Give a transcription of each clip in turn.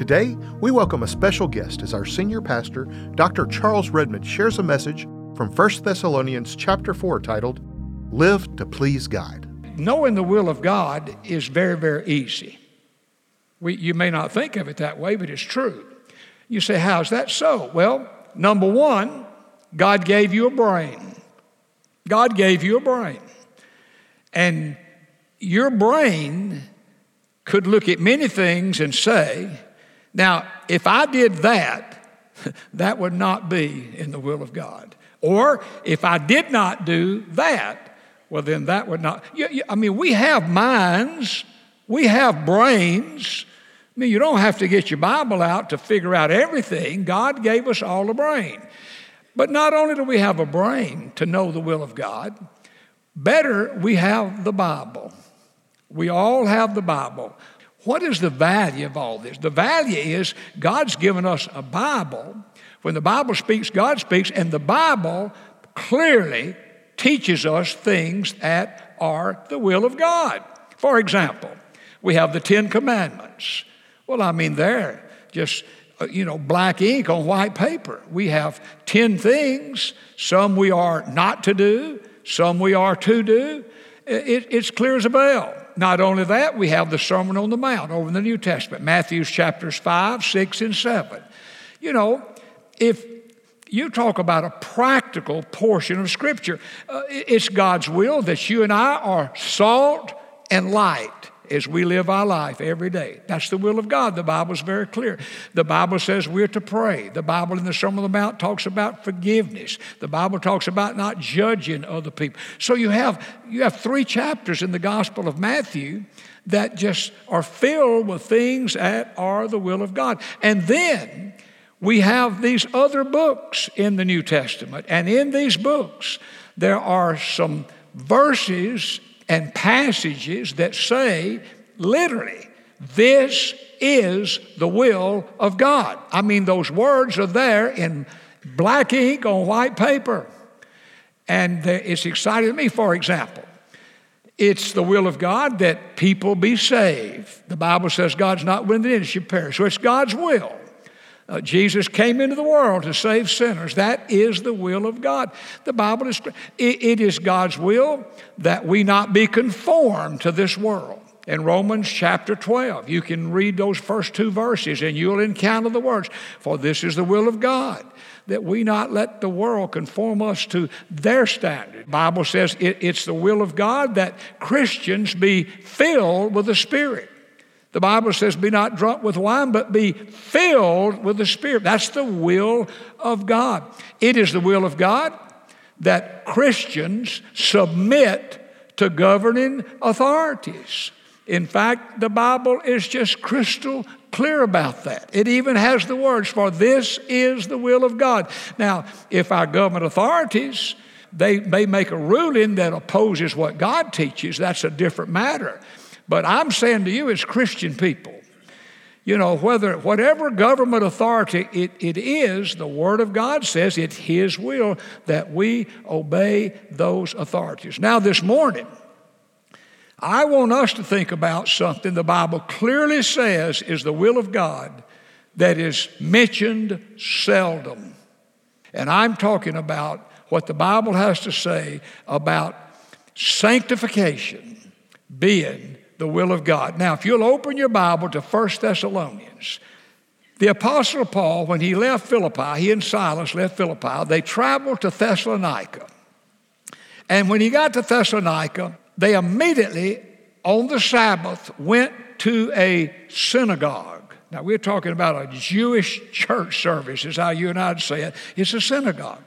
Today, we welcome a special guest as our senior pastor, Dr. Charles Redmond, shares a message from 1 Thessalonians chapter 4 titled, Live to Please God. Knowing the will of God is very, very easy. We, you may not think of it that way, but it's true. You say, How's that so? Well, number one, God gave you a brain. God gave you a brain. And your brain could look at many things and say, now, if I did that, that would not be in the will of God. Or if I did not do that, well, then that would not. You, you, I mean, we have minds, we have brains. I mean, you don't have to get your Bible out to figure out everything. God gave us all a brain. But not only do we have a brain to know the will of God, Better, we have the Bible. We all have the Bible. What is the value of all this? The value is God's given us a Bible. When the Bible speaks, God speaks, and the Bible clearly teaches us things that are the will of God. For example, we have the Ten Commandments. Well, I mean, they're just, uh, you know, black ink on white paper. We have 10 things, some we are not to do, some we are to do. It, it's clear as a bell. Not only that, we have the Sermon on the Mount over in the New Testament, Matthew's chapters 5, 6, and 7. You know, if you talk about a practical portion of Scripture, uh, it's God's will that you and I are salt and light as we live our life every day. That's the will of God. The Bible is very clear. The Bible says we're to pray. The Bible in the Sermon on the Mount talks about forgiveness. The Bible talks about not judging other people. So you have you have three chapters in the Gospel of Matthew that just are filled with things that are the will of God. And then we have these other books in the New Testament. And in these books, there are some verses and passages that say, literally, this is the will of God. I mean, those words are there in black ink on white paper. And it's exciting to me, for example. It's the will of God that people be saved. The Bible says God's not willing that any should perish. So it's God's will uh, Jesus came into the world to save sinners. That is the will of God. The Bible is, it, it is God's will that we not be conformed to this world. In Romans chapter 12, you can read those first two verses and you'll encounter the words, For this is the will of God, that we not let the world conform us to their standard. Bible says it, it's the will of God that Christians be filled with the Spirit. The Bible says, Be not drunk with wine, but be filled with the Spirit. That's the will of God. It is the will of God that Christians submit to governing authorities. In fact, the Bible is just crystal clear about that. It even has the words, For this is the will of God. Now, if our government authorities they may make a ruling that opposes what God teaches, that's a different matter. But I'm saying to you, as Christian people, you know, whether whatever government authority it, it is, the Word of God says it's His will that we obey those authorities. Now, this morning, I want us to think about something the Bible clearly says is the will of God that is mentioned seldom. And I'm talking about what the Bible has to say about sanctification being the will of God. Now, if you'll open your Bible to 1 Thessalonians, the Apostle Paul, when he left Philippi, he and Silas left Philippi, they traveled to Thessalonica. And when he got to Thessalonica, they immediately, on the Sabbath, went to a synagogue. Now, we're talking about a Jewish church service, is how you and I'd say it. It's a synagogue.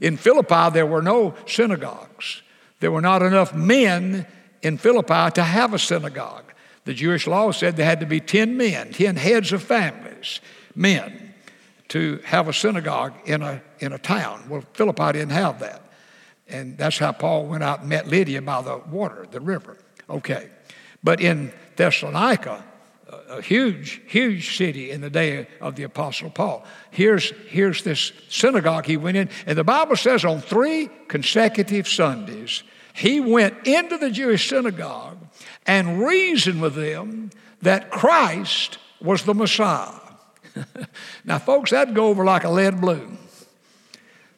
In Philippi, there were no synagogues. There were not enough men in Philippi to have a synagogue. The Jewish law said there had to be 10 men, 10 heads of families, men, to have a synagogue in a, in a town. Well, Philippi didn't have that. And that's how Paul went out and met Lydia by the water, the river. Okay. But in Thessalonica, a huge, huge city in the day of the Apostle Paul. Here's, here's this synagogue he went in, and the Bible says on three consecutive Sundays, he went into the Jewish synagogue and reasoned with them that Christ was the Messiah. now, folks, that'd go over like a lead balloon.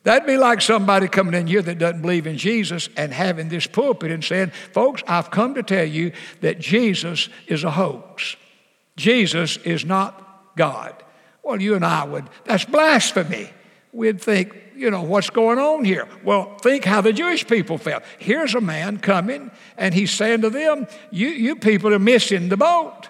That'd be like somebody coming in here that doesn't believe in Jesus and having this pulpit and saying, Folks, I've come to tell you that Jesus is a hoax. Jesus is not God. Well, you and I would, that's blasphemy. We'd think, you know, what's going on here? Well, think how the Jewish people felt. Here's a man coming, and he's saying to them, You, you people are missing the boat.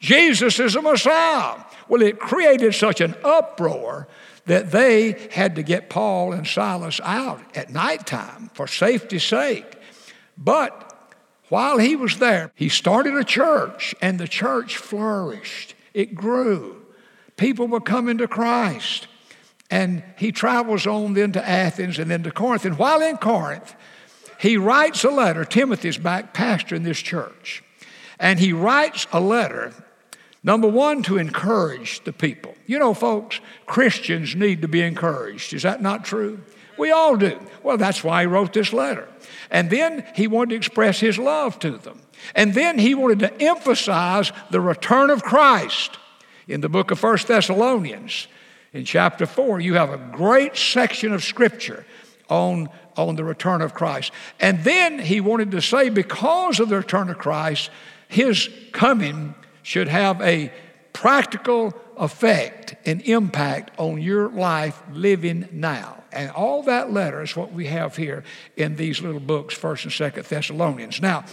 Jesus is a Messiah. Well, it created such an uproar that they had to get Paul and Silas out at nighttime for safety's sake. But while he was there, he started a church, and the church flourished. It grew. People were coming to Christ. And he travels on then to Athens and then to Corinth. And while in Corinth, he writes a letter. Timothy's back pastor in this church. And he writes a letter, number one, to encourage the people. You know, folks, Christians need to be encouraged. Is that not true? We all do. Well, that's why he wrote this letter. And then he wanted to express his love to them. And then he wanted to emphasize the return of Christ. In the book of First Thessalonians, in chapter 4, you have a great section of scripture on, on the return of Christ. And then he wanted to say, because of the return of Christ, his coming should have a practical effect and impact on your life living now. And all that letter is what we have here in these little books, 1st and 2nd Thessalonians. Now,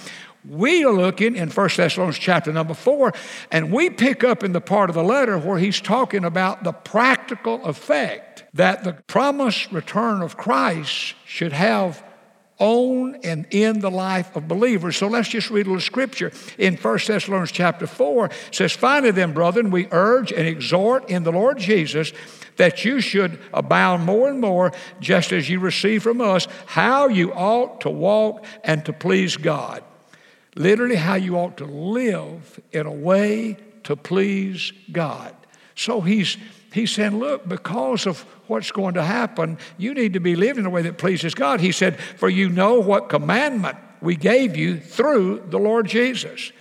we are looking in 1 Thessalonians chapter number 4, and we pick up in the part of the letter where he's talking about the practical effect that the promised return of Christ should have on and in the life of believers. So let's just read a little scripture. In 1 Thessalonians chapter 4 says, Finally then, brethren, we urge and exhort in the Lord Jesus that you should abound more and more, just as you receive from us, how you ought to walk and to please God. Literally, how you ought to live in a way to please God. So he's, he's saying, look, because of what's going to happen, you need to be living in a way that pleases God. He said, for you know what commandment we gave you through the Lord Jesus.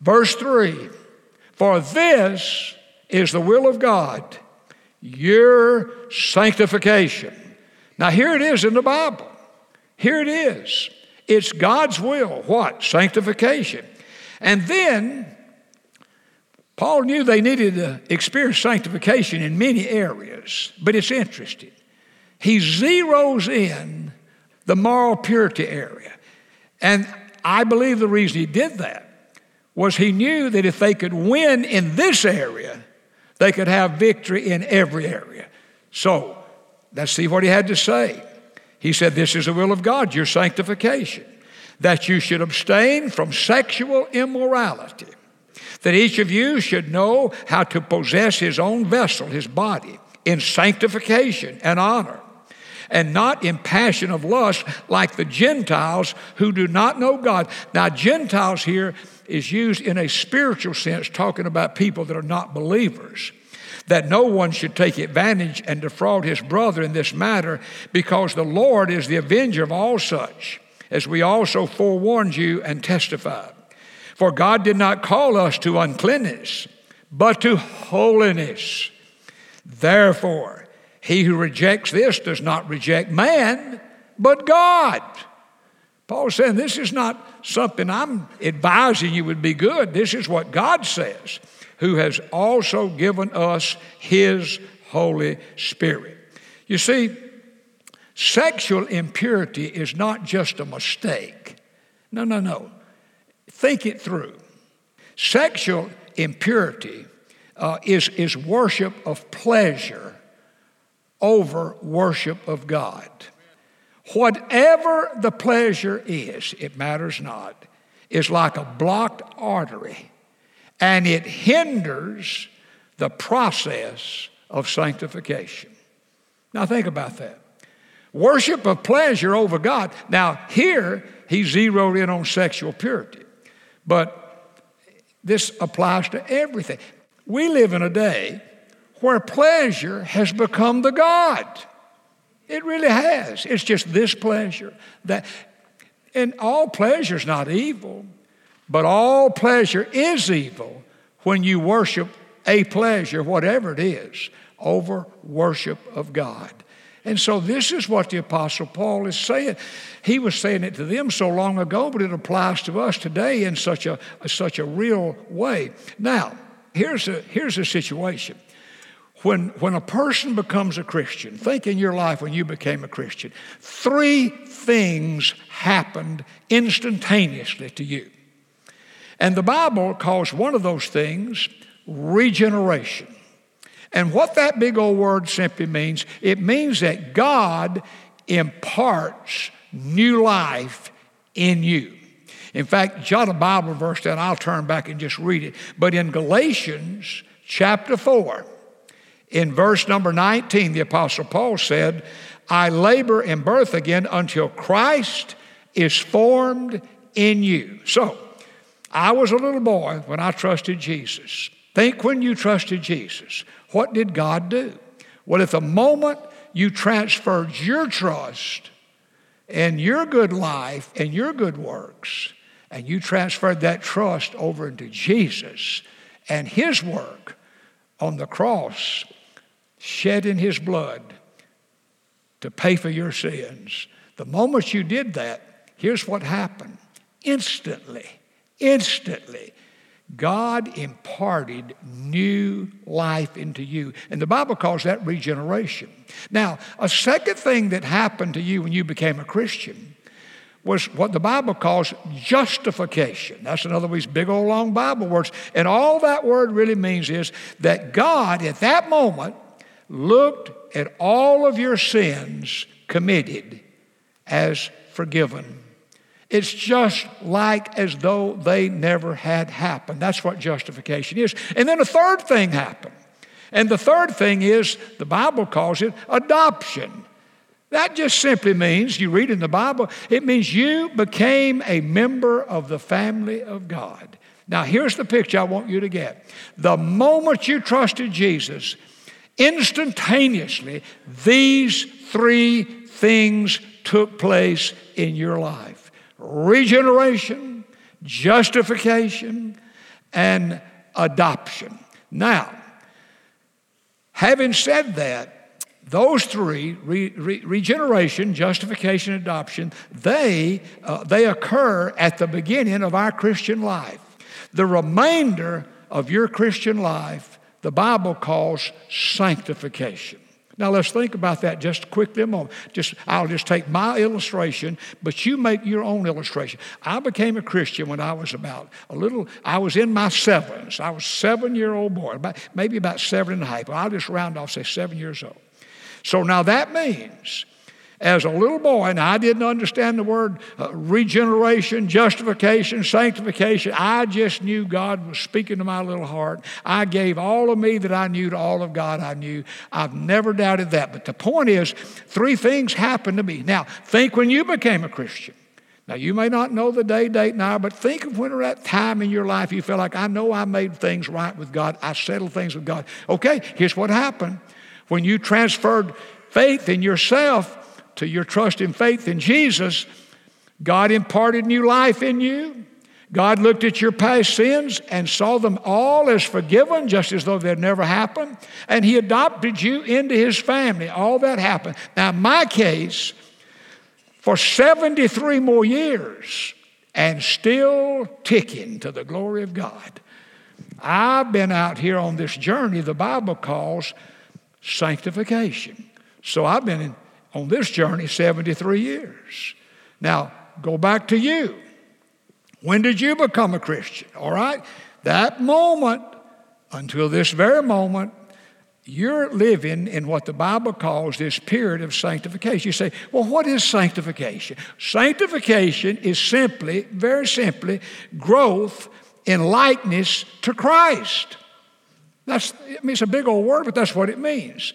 Verse 3 For this is the will of God your sanctification. Now, here it is in the Bible. Here it is. It's God's will. What? Sanctification. And then, Paul knew they needed to experience sanctification in many areas, but it's interesting. He zeroes in the moral purity area. And I believe the reason he did that was he knew that if they could win in this area, they could have victory in every area. So, let's see what he had to say. He said, This is the will of God, your sanctification, that you should abstain from sexual immorality, that each of you should know how to possess his own vessel, his body, in sanctification and honor, and not in passion of lust like the Gentiles who do not know God. Now, Gentiles here is used in a spiritual sense, talking about people that are not believers. That no one should take advantage and defraud his brother in this matter, because the Lord is the avenger of all such, as we also forewarned you and testified. For God did not call us to uncleanness, but to holiness. Therefore, he who rejects this does not reject man, but God Paul's saying this is not something I'm advising you would be good. This is what God says, who has also given us His Holy Spirit. You see, sexual impurity is not just a mistake. No, no, no. Think it through. Sexual impurity uh, is, is worship of pleasure over worship of God. Whatever the pleasure is, it matters not, is like a blocked artery, and it hinders the process of sanctification. Now, think about that. Worship of pleasure over God. Now, here, he zeroed in on sexual purity, but this applies to everything. We live in a day where pleasure has become the God. It really has. It's just this pleasure that, and all pleasure is not evil, but all pleasure is evil when you worship a pleasure, whatever it is, over worship of God. And so, this is what the Apostle Paul is saying. He was saying it to them so long ago, but it applies to us today in such a, such a real way. Now, here's a, here's a situation. When, when a person becomes a Christian, think in your life when you became a Christian, three things happened instantaneously to you. And the Bible calls one of those things regeneration. And what that big old word simply means, it means that God imparts new life in you. In fact, jot a Bible verse down. I'll turn back and just read it. But in Galatians chapter 4, in verse number 19, the Apostle Paul said, I labor in birth again until Christ is formed in you. So, I was a little boy when I trusted Jesus. Think when you trusted Jesus. What did God do? Well, at the moment you transferred your trust and your good life and your good works, and you transferred that trust over into Jesus and His work on the cross, shedding His blood to pay for your sins. The moment you did that, here's what happened instantly, instantly God imparted new life into you. And the Bible calls that regeneration. Now, a second thing that happened to you when you became a Christian was what the Bible calls justification. That's another of these big old long Bible words. And all that word really means is that God at that moment looked at all of your sins committed as forgiven it's just like as though they never had happened. That's what justification is. And then a third thing happened. And the third thing is, the Bible calls it adoption. That just simply means, you read in the Bible, it means you became a member of the family of God. Now, here's the picture I want you to get. The moment you trusted Jesus, instantaneously, these three things took place in your life regeneration, justification, and adoption. Now, having said that, those three re, re, regeneration justification adoption they uh, they occur at the beginning of our christian life the remainder of your christian life the bible calls sanctification now let's think about that just quickly a moment. Just I'll just take my illustration, but you make your own illustration. I became a Christian when I was about a little. I was in my sevens. I was seven year old boy, about, maybe about seven and a half. I'll just round off say seven years old. So now that means as a little boy, and I didn't understand the word uh, regeneration, justification, sanctification. I just knew God was speaking to my little heart. I gave all of me that I knew to all of God I knew. I've never doubted that. But the point is, three things happened to me. Now, think when you became a Christian. Now, you may not know the day, date, and hour, but think of when at that time in your life you feel like, I know I made things right with God. I settled things with God. Okay, here's what happened. When you transferred faith in yourself, to your trust and faith in Jesus, God imparted new life in you. God looked at your past sins and saw them all as forgiven, just as though they'd never happened. And He adopted you into His family. All that happened. Now, my case, for 73 more years, and still ticking to the glory of God, I've been out here on this journey the Bible calls sanctification. So I've been in on this journey 73 years. Now, go back to you. When did you become a Christian? All right? That moment, until this very moment, you're living in what the Bible calls this period of sanctification. You say, well, what is sanctification? Sanctification is simply, very simply, growth in likeness to Christ. That's, I mean, it's a big old word, but that's what it means.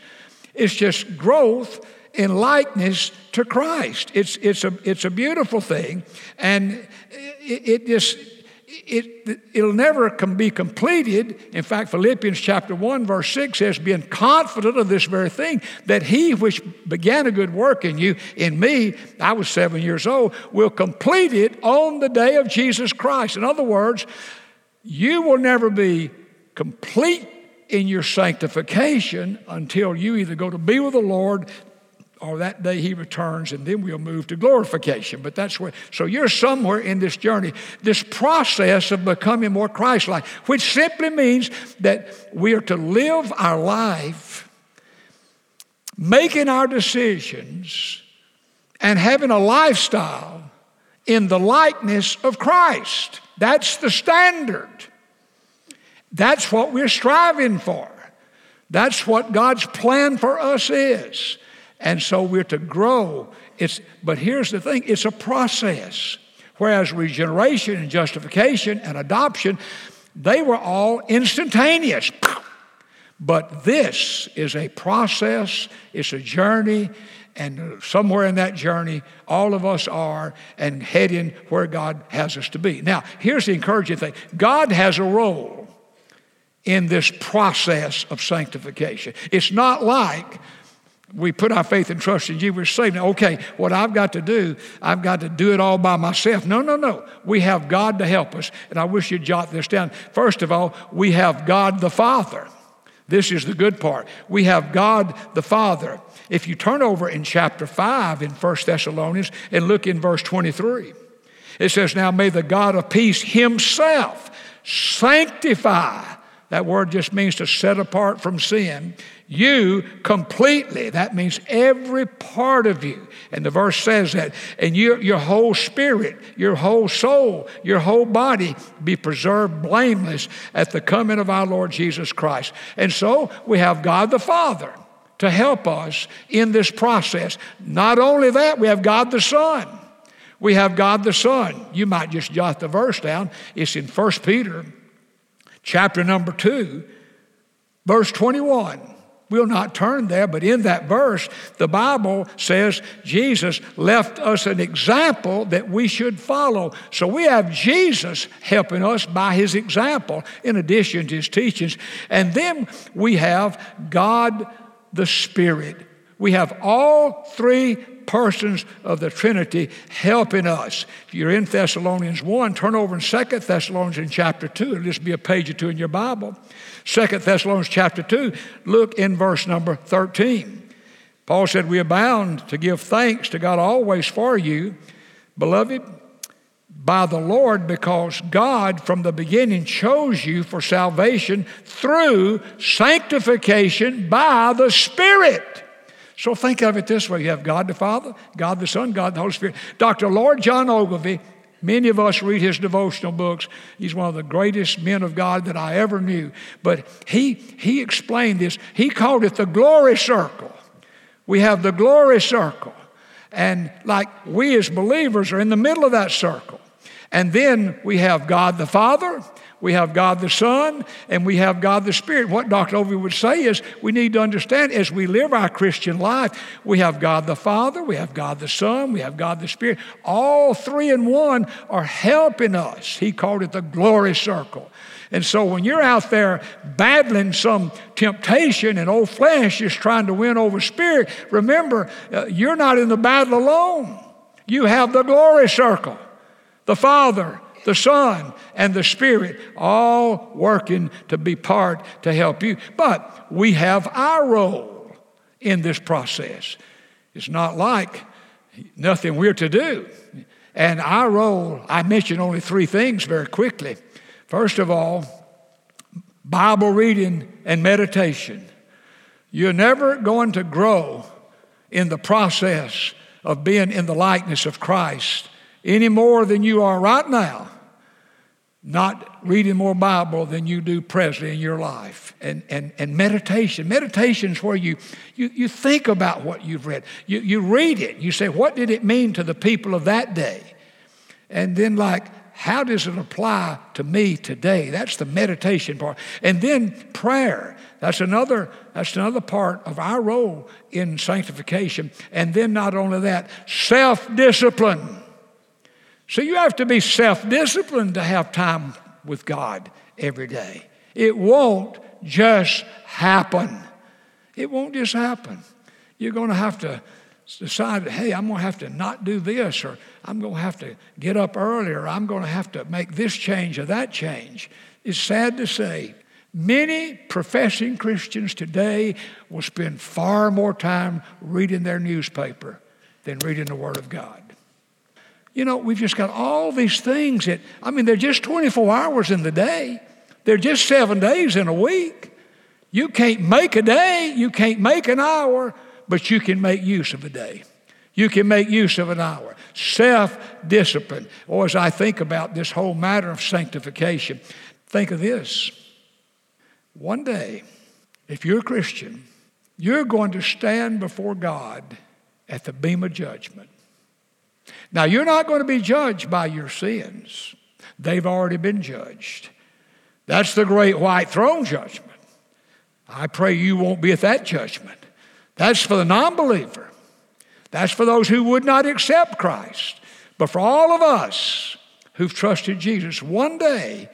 It's just growth in likeness to Christ. It's, it's, a, it's a beautiful thing, and it, it just it, it'll never be completed. In fact, Philippians chapter 1, verse 6 says, Being confident of this very thing, that he which began a good work in you, in me, I was seven years old, will complete it on the day of Jesus Christ. In other words, you will never be complete in your sanctification until you either go to be with the Lord or that day he returns, and then we'll move to glorification. But that's where, so you're somewhere in this journey, this process of becoming more Christ like, which simply means that we are to live our life making our decisions and having a lifestyle in the likeness of Christ. That's the standard. That's what we're striving for. That's what God's plan for us is. And so we're to grow. It's, but here's the thing it's a process. Whereas regeneration and justification and adoption, they were all instantaneous. But this is a process, it's a journey, and somewhere in that journey, all of us are and heading where God has us to be. Now, here's the encouraging thing God has a role in this process of sanctification. It's not like we put our faith and trust in Jesus, we're saved. Now, okay, what I've got to do, I've got to do it all by myself. No, no, no. We have God to help us. And I wish you'd jot this down. First of all, we have God the Father. This is the good part. We have God the Father. If you turn over in chapter 5 in 1 Thessalonians and look in verse 23, it says, Now may the God of peace himself sanctify. That word just means to set apart from sin you completely. That means every part of you. And the verse says that. And your, your whole spirit, your whole soul, your whole body be preserved blameless at the coming of our Lord Jesus Christ. And so we have God the Father to help us in this process. Not only that, we have God the Son. We have God the Son. You might just jot the verse down. It's in 1 Peter chapter number 2, verse 21. We'll not turn there, but in that verse, the Bible says Jesus left us an example that we should follow. So we have Jesus helping us by his example, in addition to his teachings. And then we have God the Spirit. We have all three persons of the Trinity helping us. If you're in Thessalonians 1, turn over in 2 Thessalonians in chapter 2. It'll just be a page or two in your Bible. Second Thessalonians chapter 2, look in verse number 13. Paul said, We abound to give thanks to God always for you, beloved, by the Lord, because God from the beginning chose you for salvation through sanctification by the Spirit. So think of it this way you have God the Father, God the Son, God the Holy Spirit. Dr. Lloyd John Ogilvie Many of us read his devotional books. He's one of the greatest men of God that I ever knew. But he, he explained this. He called it the glory circle. We have the glory circle. And like we as believers are in the middle of that circle. And then we have God the Father, we have God the Son, and we have God the Spirit. What Dr. Ogilvie would say is we need to understand as we live our Christian life, we have God the Father, we have God the Son, we have God the Spirit. All three in one are helping us. He called it the glory circle. And so when you're out there battling some temptation and old flesh is trying to win over spirit, remember, uh, you're not in the battle alone. You have the glory circle, the Father, the Son, and the Spirit all working to be part to help you. But we have our role in this process. It's not like nothing we're to do. And our role, I mentioned only three things very quickly. First of all, Bible reading and meditation. You're never going to grow in the process of being in the likeness of Christ any more than you are right now not reading more Bible than you do presently in your life. And, and, and meditation. Meditation is where you, you, you think about what you've read. You, you read it. You say, what did it mean to the people of that day? And then, like, how does it apply to me today? That's the meditation part. And then prayer. That's another, that's another part of our role in sanctification. And then not only that, self-discipline. So you have to be self-disciplined to have time with God every day. It won't just happen. It won't just happen. You're going to have to decide, hey, I'm going to have to not do this, or I'm going to have to get up earlier, or I'm going to have to make this change or that change. It's sad to say, many professing Christians today will spend far more time reading their newspaper than reading the Word of God. You know, we've just got all these things that, I mean, they're just 24 hours in the day, they're just seven days in a week. You can't make a day, you can't make an hour, but you can make use of a day. You can make use of an hour. Self discipline. Or as I think about this whole matter of sanctification, think of this. One day, if you're a Christian, you're going to stand before God at the beam of judgment. Now, you're not going to be judged by your sins, they've already been judged. That's the great white throne judgment. I pray you won't be at that judgment. That's for the non believer. That's for those who would not accept Christ. But for all of us who've trusted Jesus, one day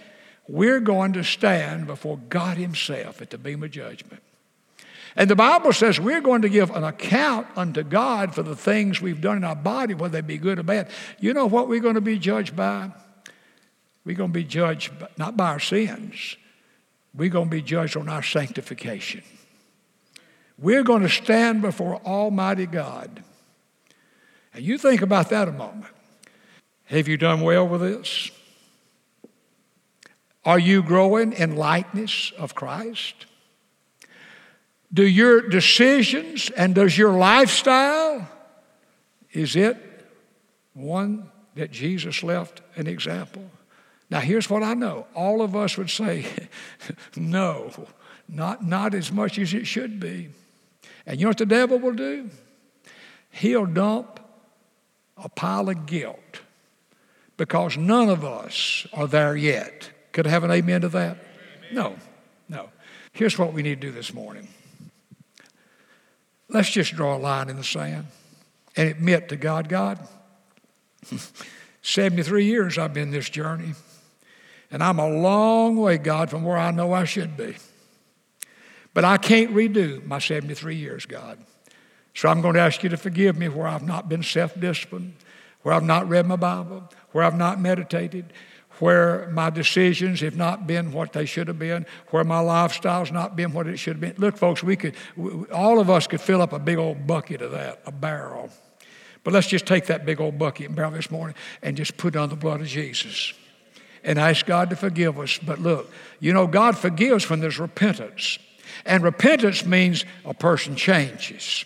we're going to stand before God Himself at the beam of judgment. And the Bible says we're going to give an account unto God for the things we've done in our body, whether they be good or bad. You know what we're going to be judged by? We're going to be judged not by our sins, we're going to be judged on our sanctification. We're going to stand before Almighty God. And you think about that a moment. Have you done well with this? Are you growing in likeness of Christ? Do your decisions and does your lifestyle, is it one that Jesus left an example? Now, here's what I know. All of us would say, no, not, not as much as it should be. And you know what the devil will do? He'll dump a pile of guilt because none of us are there yet. Could I have an amen to that? No, no. Here's what we need to do this morning. Let's just draw a line in the sand and admit to God, God, 73 years I've been this journey, and I'm a long way, God, from where I know I should be. But I can't redo my 73 years, God. So I'm going to ask you to forgive me where I've not been self disciplined, where I've not read my Bible, where I've not meditated, where my decisions have not been what they should have been, where my lifestyle's not been what it should have been. Look, folks, we could, all of us could fill up a big old bucket of that, a barrel. But let's just take that big old bucket and barrel this morning and just put on the blood of Jesus and ask God to forgive us. But look, you know, God forgives when there's repentance. And repentance means a person changes.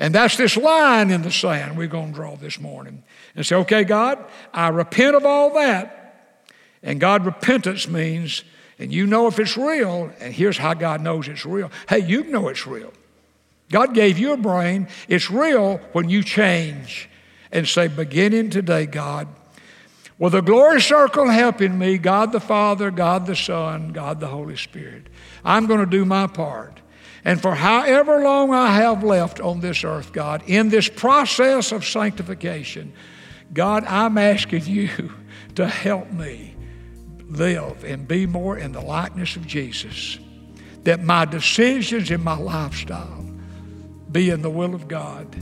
And that's this line in the sand we're going to draw this morning. And say, okay, God, I repent of all that. And God, repentance means, and you know if it's real, and here's how God knows it's real. Hey, you know it's real. God gave you a brain. It's real when you change and say, beginning today, God, with a glory circle helping me, God the Father, God the Son, God the Holy Spirit. I'm going to do my part. And for however long I have left on this earth, God, in this process of sanctification, God, I'm asking you to help me live and be more in the likeness of Jesus. That my decisions and my lifestyle be in the will of God.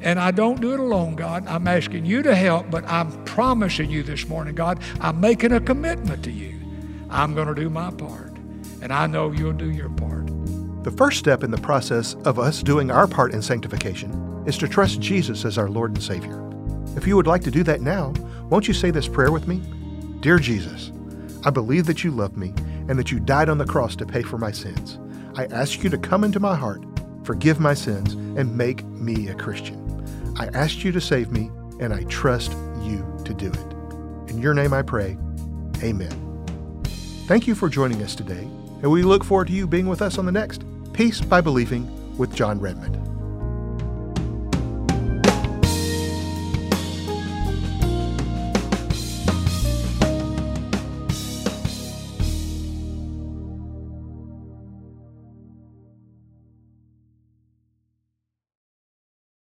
And I don't do it alone, God. I'm asking you to help, but I'm promising you this morning, God, I'm making a commitment to you. I'm going to do my part and I know you'll do your part. The first step in the process of us doing our part in sanctification is to trust Jesus as our Lord and Savior. If you would like to do that now, won't you say this prayer with me? Dear Jesus, I believe that you love me and that you died on the cross to pay for my sins. I ask you to come into my heart, forgive my sins, and make me a Christian. I ask you to save me, and I trust you to do it. In your name I pray, amen. Thank you for joining us today and we look forward to you being with us on the next Peace by Believing with John Redmond.